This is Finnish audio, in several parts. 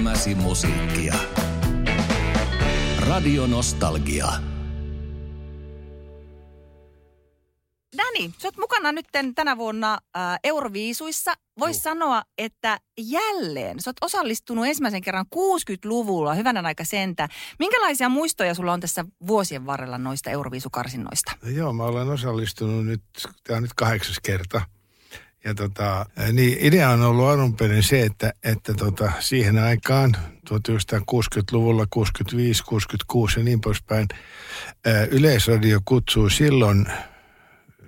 Elämäsi musiikkia. Radio Nostalgia. Dani, sä oot mukana nyt tänä vuonna äh, Euroviisuissa. Voisi sanoa, että jälleen sä oot osallistunut ensimmäisen kerran 60-luvulla, hyvänä aika sentä. Minkälaisia muistoja sulla on tässä vuosien varrella noista Euroviisukarsinnoista? No joo, mä olen osallistunut nyt, tämä on nyt kahdeksas kerta. Ja tota, niin idea on ollut alun perin se, että, että tota, siihen aikaan 1960-luvulla, 65, 66 ja niin poispäin, Yleisradio kutsui silloin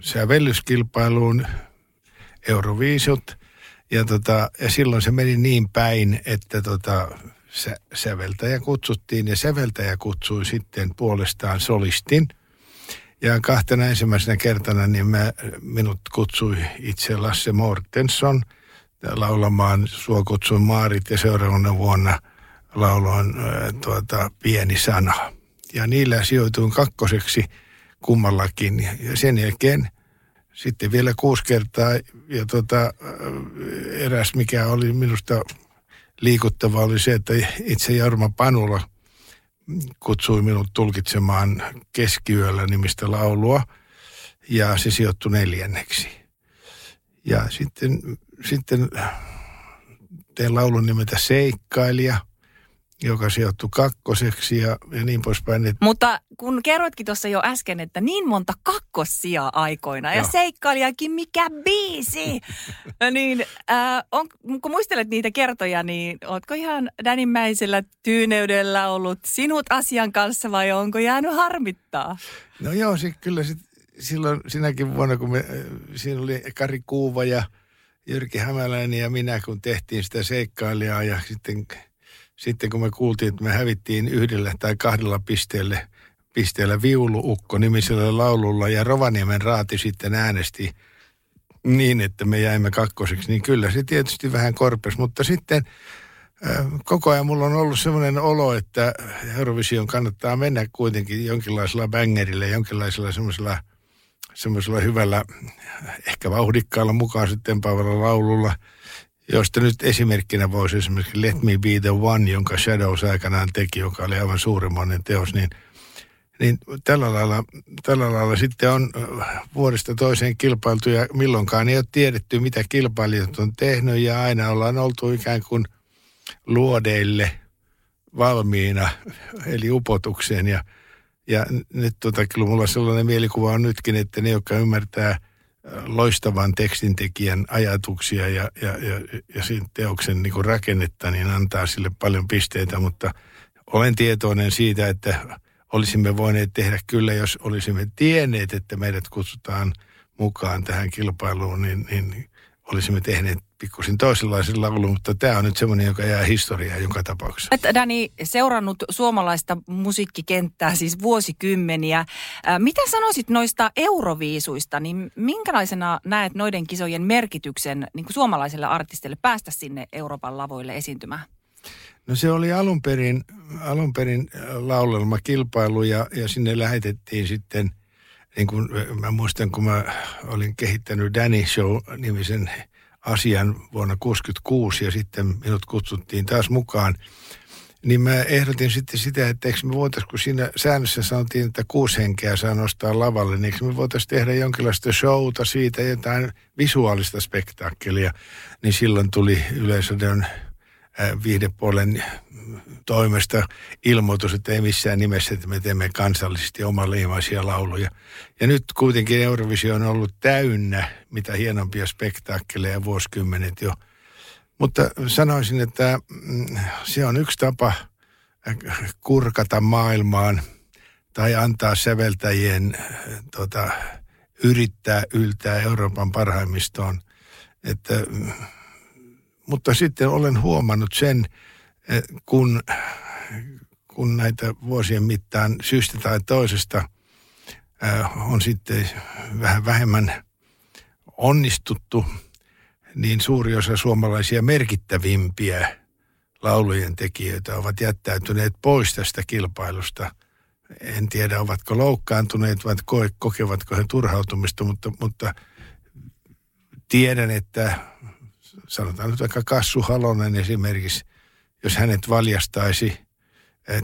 sävellyskilpailuun Euroviisut. Ja, tota, ja silloin se meni niin päin, että tota, sä, säveltäjä kutsuttiin ja säveltäjä kutsui sitten puolestaan solistin. Ja kahtena ensimmäisenä kertana niin mä, minut kutsui itse Lasse Mortensson laulamaan Sua kutsuin Maarit ja seuraavana vuonna lauloin tuota, Pieni sana. Ja niillä sijoituin kakkoseksi – kummallakin. Ja sen jälkeen sitten vielä kuusi kertaa ja tota, eräs mikä oli minusta liikuttava oli se, että itse Jarma Panula kutsui minut tulkitsemaan keskiyöllä nimistä laulua ja se sijoittui neljänneksi. Ja sitten, sitten tein laulun nimeltä Seikkailija – joka sijoittui kakkoseksi ja, ja niin poispäin. Mutta kun kerroitkin tuossa jo äsken, että niin monta kakkossia aikoina ja seikkailijakin mikä biisi, niin äh, on, kun muistelet niitä kertoja, niin ootko ihan Dänimmäisellä tyyneydellä ollut sinut asian kanssa vai onko jäänyt harmittaa? No joo, se, kyllä sit, silloin sinäkin vuonna, kun me, siinä oli Kari Kuuva ja Jyrki Hämäläinen ja minä, kun tehtiin sitä seikkailijaa ja sitten – sitten kun me kuultiin, että me hävittiin yhdellä tai kahdella pisteellä, pisteellä viuluukko nimisellä laululla ja Rovaniemen raati sitten äänesti niin, että me jäimme kakkoseksi, niin kyllä se tietysti vähän korpes, mutta sitten koko ajan mulla on ollut sellainen olo, että Eurovision kannattaa mennä kuitenkin jonkinlaisella bängerillä, jonkinlaisella semmoisella, semmoisella hyvällä, ehkä vauhdikkaalla mukaan sitten laululla – josta nyt esimerkkinä voisi esimerkiksi Let Me Be The One, jonka Shadows aikanaan teki, joka oli aivan suurimmainen teos, niin, niin tällä, lailla, tällä lailla sitten on äh, vuodesta toiseen kilpailtu ja milloinkaan ei ole tiedetty, mitä kilpailijat on tehnyt ja aina ollaan oltu ikään kuin luodeille valmiina, eli upotukseen. Ja ja nyt tota, kyllä mulla sellainen mielikuva on nytkin, että ne, jotka ymmärtää – loistavan tekstintekijän ajatuksia ja, ja, ja, ja siinä teoksen niin kuin rakennetta, niin antaa sille paljon pisteitä, mutta olen tietoinen siitä, että olisimme voineet tehdä kyllä, jos olisimme tienneet, että meidät kutsutaan mukaan tähän kilpailuun, niin, niin olisimme tehneet pikkusin toisenlaisen laulun, mutta tämä on nyt semmoinen, joka jää historiaan joka tapauksessa. Et Dani, seurannut suomalaista musiikkikenttää siis vuosikymmeniä. Mitä sanoisit noista euroviisuista, niin minkälaisena näet noiden kisojen merkityksen niin kuin suomalaiselle artistille päästä sinne Euroopan lavoille esiintymään? No se oli alun perin, alun perin laulelmakilpailu ja, ja sinne lähetettiin sitten, niin kuin mä muistan kun mä olin kehittänyt Danny Show-nimisen asian vuonna 1966 ja sitten minut kutsuttiin taas mukaan. Niin mä ehdotin sitten sitä, että eikö me voitaisiin, kun siinä säännössä sanottiin, että kuusi henkeä saa nostaa lavalle, niin eikö me voitaisiin tehdä jonkinlaista showta siitä, jotain visuaalista spektaakkelia. Niin silloin tuli yleisöden viihdepuolen toimesta ilmoitus, että ei missään nimessä, että me teemme kansallisesti omaleimaisia lauluja. Ja nyt kuitenkin Eurovisio on ollut täynnä mitä hienompia spektaakkeleja vuosikymmenet jo. Mutta sanoisin, että mm, se on yksi tapa kurkata maailmaan tai antaa säveltäjien tota, yrittää yltää Euroopan parhaimmistoon. Että, mm, mutta sitten olen huomannut sen, Eh, kun, kun näitä vuosien mittaan syystä tai toisesta eh, on sitten vähän vähemmän onnistuttu, niin suuri osa suomalaisia merkittävimpiä laulujen tekijöitä ovat jättäytyneet pois tästä kilpailusta. En tiedä, ovatko loukkaantuneet vai kokevatko he turhautumista, mutta, mutta tiedän, että sanotaan nyt vaikka Kassu Halonen esimerkiksi jos hänet valjastaisi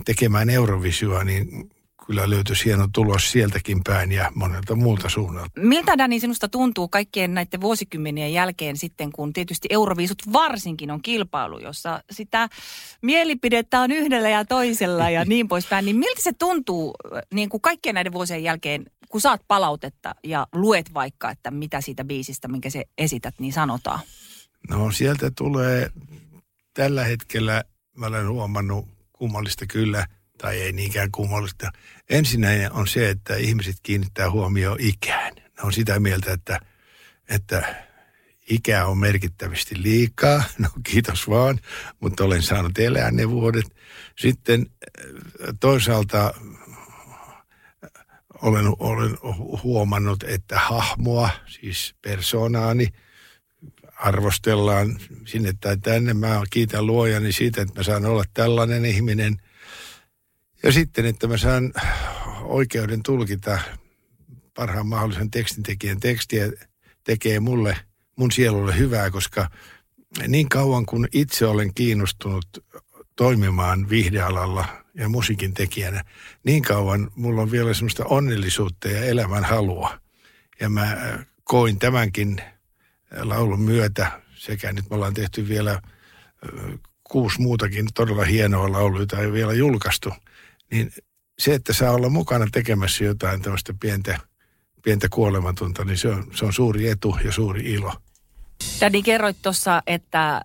tekemään Eurovisioa, niin kyllä löytyisi hieno tulos sieltäkin päin ja monelta muulta suunnalta. Miltä Dani sinusta tuntuu kaikkien näiden vuosikymmenien jälkeen sitten, kun tietysti Euroviisut varsinkin on kilpailu, jossa sitä mielipidettä on yhdellä ja toisella ja niin poispäin, niin miltä se tuntuu niin kuin kaikkien näiden vuosien jälkeen, kun saat palautetta ja luet vaikka, että mitä siitä biisistä, minkä se esität, niin sanotaan? No sieltä tulee tällä hetkellä, mä olen huomannut kummallista kyllä – tai ei niinkään kummallista. Ensinnäkin on se, että ihmiset kiinnittää huomioon ikään. Ne on sitä mieltä, että, että ikä on merkittävästi liikaa. No kiitos vaan, mutta olen saanut elää ne vuodet. Sitten äh, toisaalta äh, olen, olen huomannut, että hahmoa, siis persoonaani, arvostellaan sinne tai tänne. Mä kiitän luojani siitä, että mä saan olla tällainen ihminen – ja sitten, että mä saan oikeuden tulkita parhaan mahdollisen tekstintekijän tekstiä, tekee mulle, mun sielulle hyvää, koska niin kauan kun itse olen kiinnostunut toimimaan viihdealalla ja musiikin tekijänä, niin kauan mulla on vielä semmoista onnellisuutta ja elämän halua. Ja mä koin tämänkin laulun myötä, sekä nyt me ollaan tehty vielä kuusi muutakin todella hienoa lauluja, tai vielä julkaistu – niin se, että saa olla mukana tekemässä jotain tämmöistä pientä, pientä kuolematonta, niin se on, se on suuri etu ja suuri ilo. Daddy, kerroit tuossa, että äh,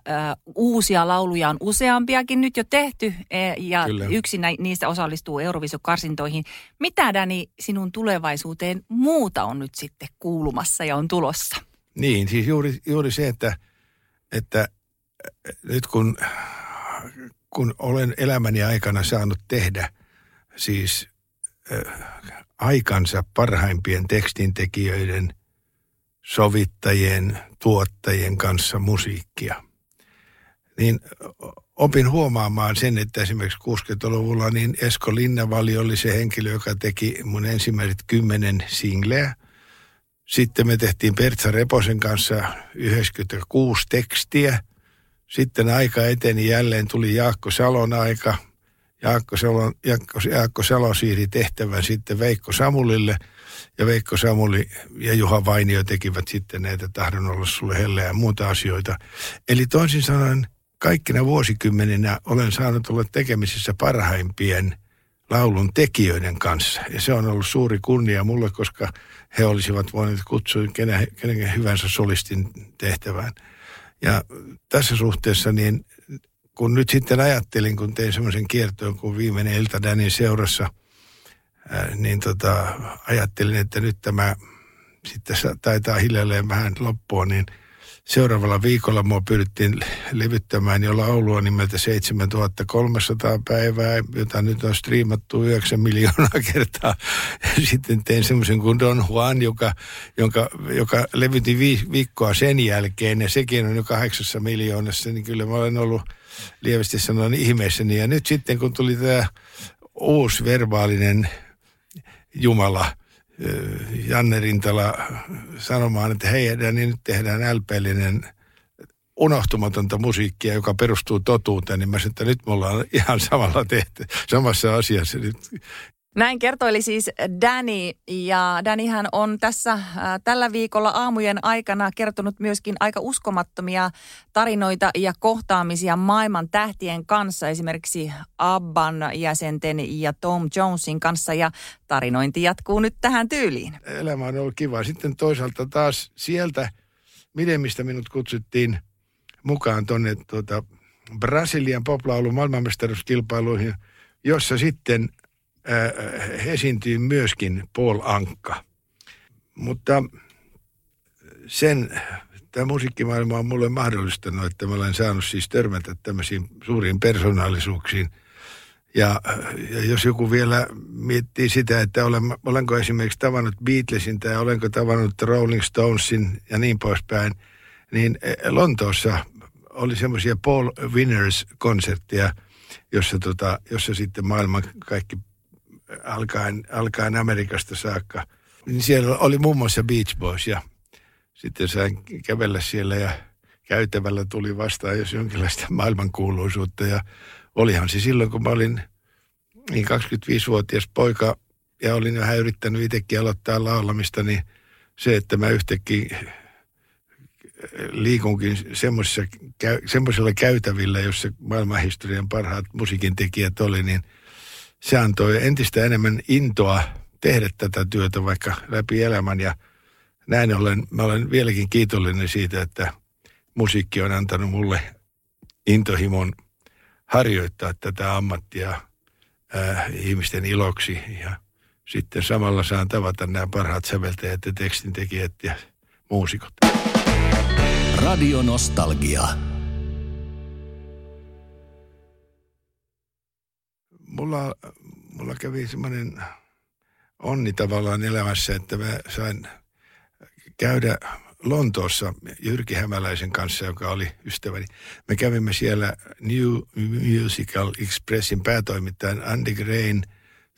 uusia lauluja on useampiakin nyt jo tehty e, ja Kyllä. yksi nä- niistä osallistuu Eurovisiokarsintoihin. Mitä Dani sinun tulevaisuuteen muuta on nyt sitten kuulumassa ja on tulossa? Niin, siis juuri, juuri se, että, että nyt kun, kun olen elämäni aikana saanut tehdä – siis äh, aikansa parhaimpien tekstintekijöiden, sovittajien, tuottajien kanssa musiikkia. Niin opin huomaamaan sen, että esimerkiksi 60-luvulla niin Esko Linnavali oli se henkilö, joka teki mun ensimmäiset kymmenen singleä. Sitten me tehtiin Pertsa Reposen kanssa 96 tekstiä. Sitten aika eteni jälleen, tuli Jaakko Salon aika – Jaakko Salo, Jaakko, Jaakko Salo siirti tehtävän sitten Veikko Samulille ja Veikko Samuli ja Juha Vainio tekivät sitten näitä Tahdon olla sulle helle ja muuta asioita. Eli toisin sanoen kaikkina vuosikymmeninä olen saanut olla tekemisissä parhaimpien laulun tekijöiden kanssa. Ja se on ollut suuri kunnia mulle, koska he olisivat voineet kutsua kenen, kenen hyvänsä solistin tehtävään. Ja tässä suhteessa niin kun nyt sitten ajattelin, kun tein semmoisen kiertoon kuin viimeinen ilta Danin seurassa, niin tota, ajattelin, että nyt tämä sitten taitaa hiljalleen vähän loppua, niin seuraavalla viikolla mua pyrittiin levyttämään jo laulua nimeltä 7300 päivää, jota nyt on striimattu 9 miljoonaa kertaa. Ja sitten tein semmoisen kuin Don Juan, joka, jonka, joka levytti viikkoa sen jälkeen, ja sekin on jo kahdeksassa miljoonassa, niin kyllä mä olen ollut – lievästi sanoen ihmeessäni. Ja nyt sitten kun tuli tämä uusi verbaalinen Jumala, Janne Rintala sanomaan, että hei, niin nyt tehdään LP-linen unohtumatonta musiikkia, joka perustuu totuuteen, niin mä sanoin, että nyt me ollaan ihan samalla tehty, samassa asiassa. Nyt näin kertoili siis Danny ja Dannyhän on tässä äh, tällä viikolla aamujen aikana kertonut myöskin aika uskomattomia tarinoita ja kohtaamisia maailman tähtien kanssa, esimerkiksi Abban jäsenten ja Tom Jonesin kanssa ja tarinointi jatkuu nyt tähän tyyliin. Elämä on ollut kiva. Sitten toisaalta taas sieltä, mistä minut kutsuttiin mukaan tuonne tuota, Brasilian poplaulun maailmanmestaruuskilpailuihin, jossa sitten – esiintyy myöskin Paul Ankka. Mutta sen tämä musiikkimaailma on mulle mahdollistanut, että mä olen saanut siis törmätä tämmöisiin suuriin persoonallisuuksiin. Ja, ja jos joku vielä miettii sitä, että olen, olenko esimerkiksi tavannut Beatlesin tai olenko tavannut Rolling Stonesin ja niin poispäin, niin Lontoossa oli semmoisia Paul Winners-konsertteja, jossa, tota, jossa sitten maailman kaikki alkaen, alkaen Amerikasta saakka. Niin siellä oli muun muassa Beach Boys ja sitten sain kävellä siellä ja käytävällä tuli vastaan jos jonkinlaista maailmankuuluisuutta. Ja olihan se silloin, kun mä olin niin 25-vuotias poika ja olin vähän yrittänyt itsekin aloittaa laulamista, niin se, että mä yhtäkkiä liikunkin semmoisilla käytävillä, jossa maailmanhistorian parhaat musiikin tekijät oli, niin se antoi entistä enemmän intoa tehdä tätä työtä vaikka läpi elämän ja näin ollen mä olen vieläkin kiitollinen siitä, että musiikki on antanut mulle intohimon harjoittaa tätä ammattia ää, ihmisten iloksi ja sitten samalla saan tavata nämä parhaat säveltäjät ja tekstintekijät ja muusikot. Radio Nostalgia. Mulla, mulla kävi semmoinen onni tavallaan elämässä, että mä sain käydä Lontoossa Jyrki Hämäläisen kanssa, joka oli ystäväni. Me kävimme siellä New Musical Expressin päätoimittajan Andy Grain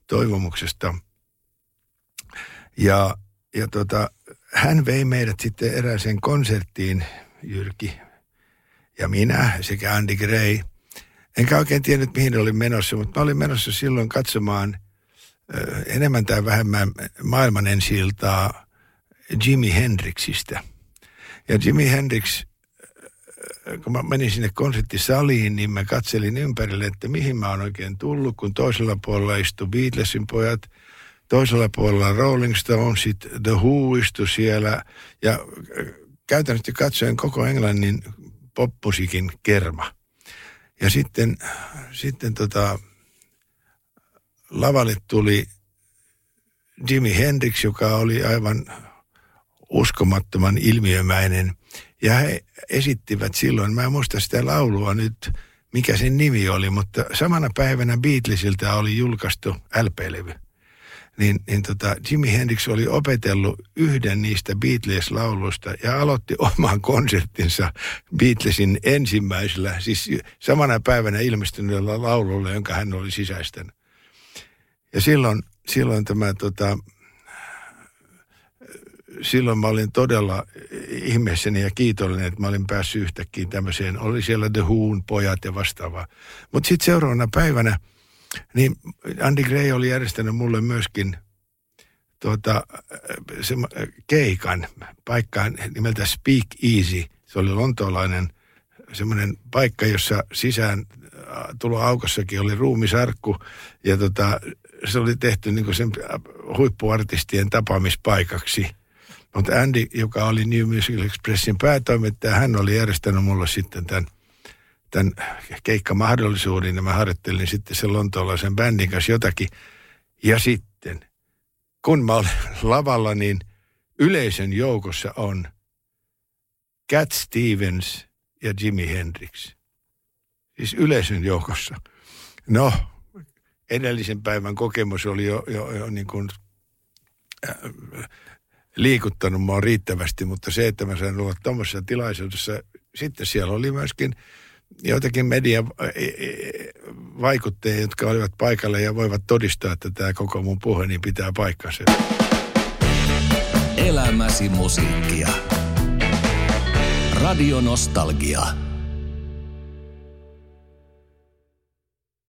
toivomuksesta. Ja, ja tota, hän vei meidät sitten erääseen konserttiin, Jyrki ja minä sekä Andy Gray. Enkä oikein tiennyt, mihin olin menossa, mutta mä olin menossa silloin katsomaan enemmän tai vähemmän maailman ensiltaa Jimi Hendrixistä. Ja Jimi Hendrix, kun mä menin sinne konserttisaliin, niin mä katselin ympärille, että mihin mä oon oikein tullut, kun toisella puolella istui Beatlesin pojat – toisella puolella Rolling Stonesit, The Who istui siellä ja käytännössä katsoen koko Englannin popmusiikin kerma. Ja sitten, sitten tota, lavalle tuli Jimi Hendrix, joka oli aivan uskomattoman ilmiömäinen. Ja he esittivät silloin, mä en muista sitä laulua nyt, mikä sen nimi oli, mutta samana päivänä Beatlesilta oli julkaistu LP-levy niin, niin tota, Jimi Hendrix oli opetellut yhden niistä Beatles-lauluista ja aloitti oman konserttinsa Beatlesin ensimmäisellä, siis samana päivänä ilmestyneellä laululla, jonka hän oli sisäistänyt. Ja silloin, silloin tämä tota, silloin mä olin todella ihmeessäni ja kiitollinen, että mä olin päässyt yhtäkkiä tämmöiseen. Oli siellä The Who'n pojat ja vastaavaa. Mutta sitten seuraavana päivänä – niin Andy Gray oli järjestänyt mulle myöskin tuota, se, keikan paikkaan nimeltä Speak Easy. Se oli lontoolainen semmoinen paikka, jossa sisään tuloaukossakin oli ruumisarkku ja tota, se oli tehty niin sen huippuartistien tapaamispaikaksi. Mutta Andy, joka oli New Musical Expressin päätoimittaja, hän oli järjestänyt mulle sitten tämän tämän keikkamahdollisuuden ja mä harjoittelin sitten sen lontoolaisen bändin kanssa jotakin. Ja sitten, kun mä olen lavalla, niin yleisön joukossa on Cat Stevens ja Jimi Hendrix. Siis yleisön joukossa. No, edellisen päivän kokemus oli jo, jo, jo niin kuin, äh, liikuttanut mua riittävästi, mutta se, että mä sain olla tuommoisessa tilaisuudessa, sitten siellä oli myöskin – joitakin median vaikuttajia, jotka olivat paikalla ja voivat todistaa, että tämä koko mun puhe niin pitää paikkansa. Elämäsi musiikkia. Radio Nostalgia.